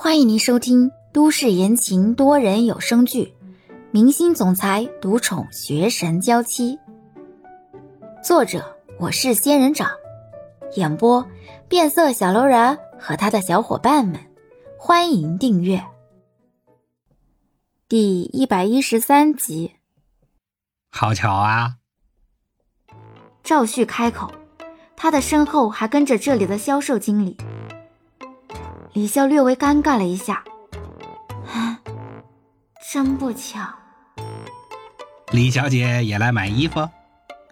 欢迎您收听都市言情多人有声剧《明星总裁独宠学神娇妻》，作者我是仙人掌，演播变色小楼人和他的小伙伴们。欢迎订阅第一百一十三集。好巧啊！赵旭开口，他的身后还跟着这里的销售经理。李笑略微尴尬了一下，真不巧。李小姐也来买衣服？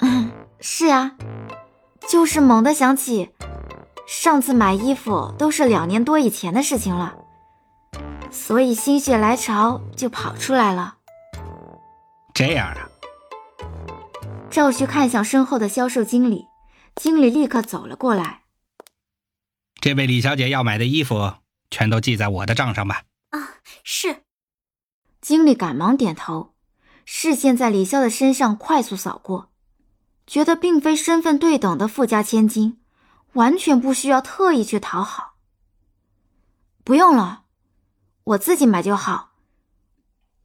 嗯，是啊，就是猛地想起，上次买衣服都是两年多以前的事情了，所以心血来潮就跑出来了。这样啊？赵旭看向身后的销售经理，经理立刻走了过来。这位李小姐要买的衣服，全都记在我的账上吧。啊，是。经理赶忙点头，视线在李潇的身上快速扫过，觉得并非身份对等的富家千金，完全不需要特意去讨好。不用了，我自己买就好。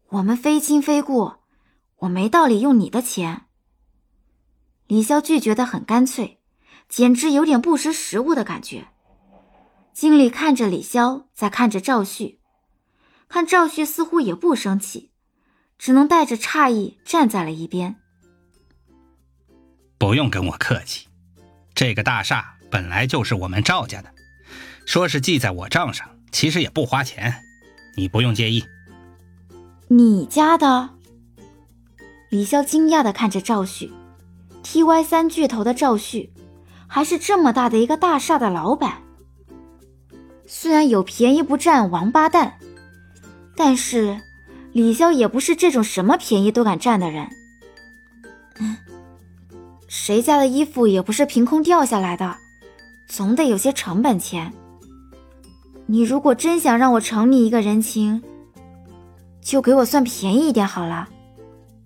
我们非亲非故，我没道理用你的钱。李潇拒绝的很干脆，简直有点不识时务的感觉。经理看着李潇，再看着赵旭，看赵旭似乎也不生气，只能带着诧异站在了一边。不用跟我客气，这个大厦本来就是我们赵家的，说是记在我账上，其实也不花钱，你不用介意。你家的？李潇惊讶的看着赵旭，TY 三巨头的赵旭，还是这么大的一个大厦的老板。虽然有便宜不占王八蛋，但是李潇也不是这种什么便宜都敢占的人。嗯，谁家的衣服也不是凭空掉下来的，总得有些成本钱。你如果真想让我承你一个人情，就给我算便宜一点好了。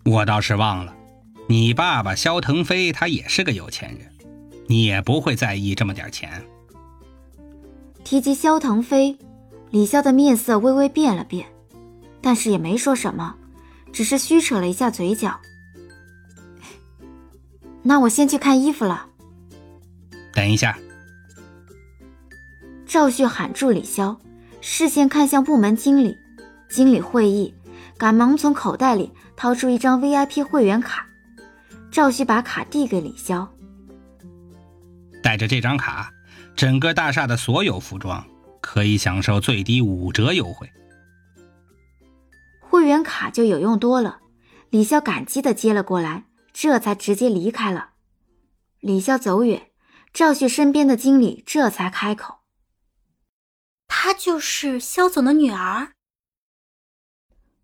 我倒是忘了，你爸爸肖腾飞他也是个有钱人，你也不会在意这么点钱。提及萧腾飞，李潇的面色微微变了变，但是也没说什么，只是虚扯了一下嘴角。那我先去看衣服了。等一下。赵旭喊住李潇，视线看向部门经理，经理会议，赶忙从口袋里掏出一张 VIP 会员卡。赵旭把卡递给李潇，带着这张卡。整个大厦的所有服装可以享受最低五折优惠，会员卡就有用多了。李潇感激的接了过来，这才直接离开了。李潇走远，赵旭身边的经理这才开口：“她就是肖总的女儿。”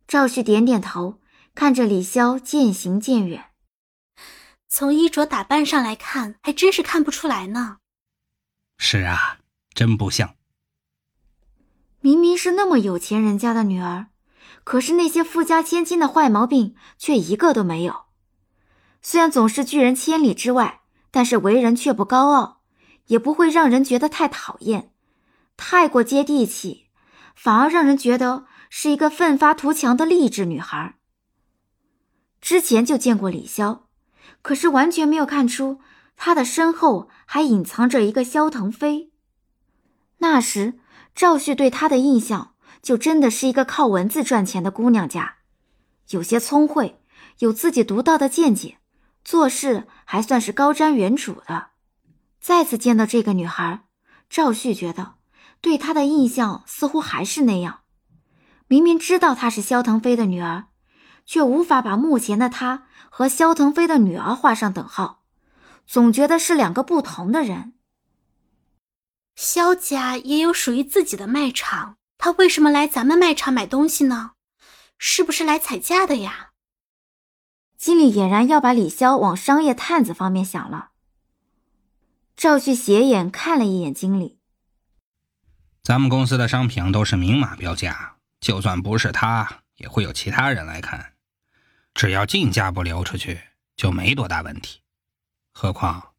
赵旭点点头，看着李潇渐行渐远。从衣着打扮上来看，还真是看不出来呢。是啊，真不像。明明是那么有钱人家的女儿，可是那些富家千金的坏毛病却一个都没有。虽然总是拒人千里之外，但是为人却不高傲，也不会让人觉得太讨厌，太过接地气，反而让人觉得是一个奋发图强的励志女孩。之前就见过李潇，可是完全没有看出。他的身后还隐藏着一个萧腾飞。那时赵旭对他的印象，就真的是一个靠文字赚钱的姑娘家，有些聪慧，有自己独到的见解，做事还算是高瞻远瞩的。再次见到这个女孩，赵旭觉得对她的印象似乎还是那样。明明知道她是萧腾飞的女儿，却无法把目前的她和萧腾飞的女儿画上等号。总觉得是两个不同的人。萧家也有属于自己的卖场，他为什么来咱们卖场买东西呢？是不是来踩价的呀？经理俨然要把李潇往商业探子方面想了。赵旭斜眼看了一眼经理，咱们公司的商品都是明码标价，就算不是他，也会有其他人来看，只要进价不流出去，就没多大问题。何况，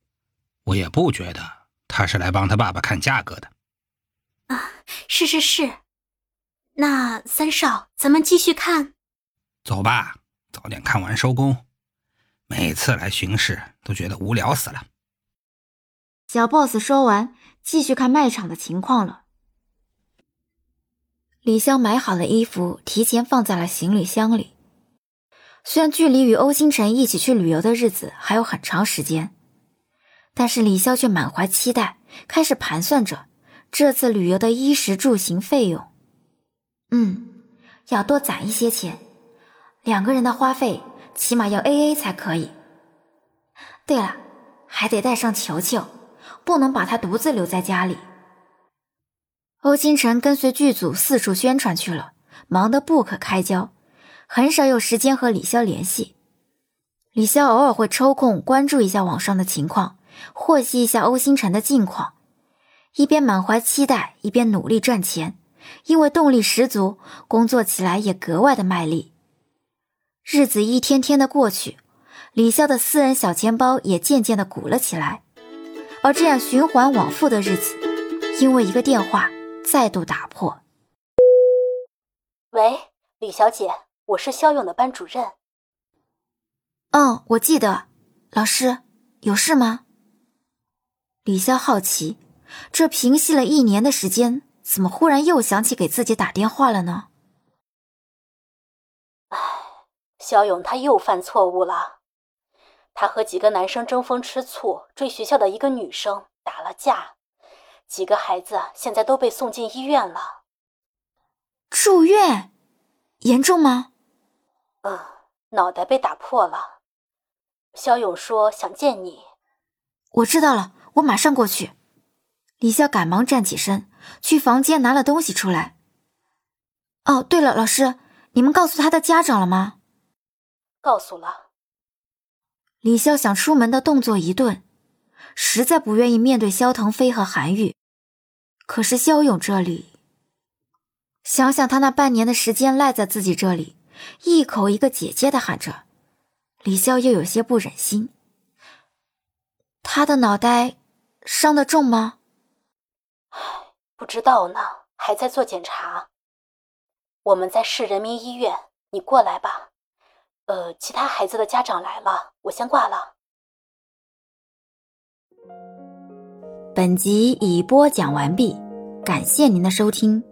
我也不觉得他是来帮他爸爸看价格的。啊，是是是。那三少，咱们继续看。走吧，早点看完收工。每次来巡视都觉得无聊死了。小 boss 说完，继续看卖场的情况了。李湘买好了衣服，提前放在了行李箱里。虽然距离与欧星辰一起去旅游的日子还有很长时间，但是李潇却满怀期待，开始盘算着这次旅游的衣食住行费用。嗯，要多攒一些钱，两个人的花费起码要 A A 才可以。对了，还得带上球球，不能把他独自留在家里。欧星辰跟随剧组四处宣传去了，忙得不可开交，很少有时间和李潇联系。李潇偶尔会抽空关注一下网上的情况，获悉一下欧星辰的近况，一边满怀期待，一边努力赚钱，因为动力十足，工作起来也格外的卖力。日子一天天的过去，李潇的私人小钱包也渐渐的鼓了起来，而这样循环往复的日子，因为一个电话。再度打破。喂，李小姐，我是肖勇的班主任。嗯，我记得。老师，有事吗？李潇好奇，这平息了一年的时间，怎么忽然又想起给自己打电话了呢？唉，肖勇他又犯错误了。他和几个男生争风吃醋，追学校的一个女生，打了架。几个孩子现在都被送进医院了，住院，严重吗？嗯，脑袋被打破了。肖勇说想见你，我知道了，我马上过去。李潇赶忙站起身，去房间拿了东西出来。哦，对了，老师，你们告诉他的家长了吗？告诉了。李潇想出门的动作一顿，实在不愿意面对肖腾飞和韩愈。可是肖勇这里，想想他那半年的时间赖在自己这里，一口一个姐姐的喊着，李潇又有些不忍心。他的脑袋伤得重吗？唉，不知道呢，还在做检查。我们在市人民医院，你过来吧。呃，其他孩子的家长来了，我先挂了。本集已播讲完毕，感谢您的收听。